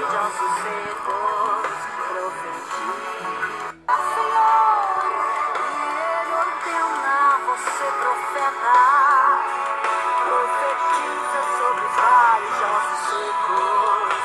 Johnson said,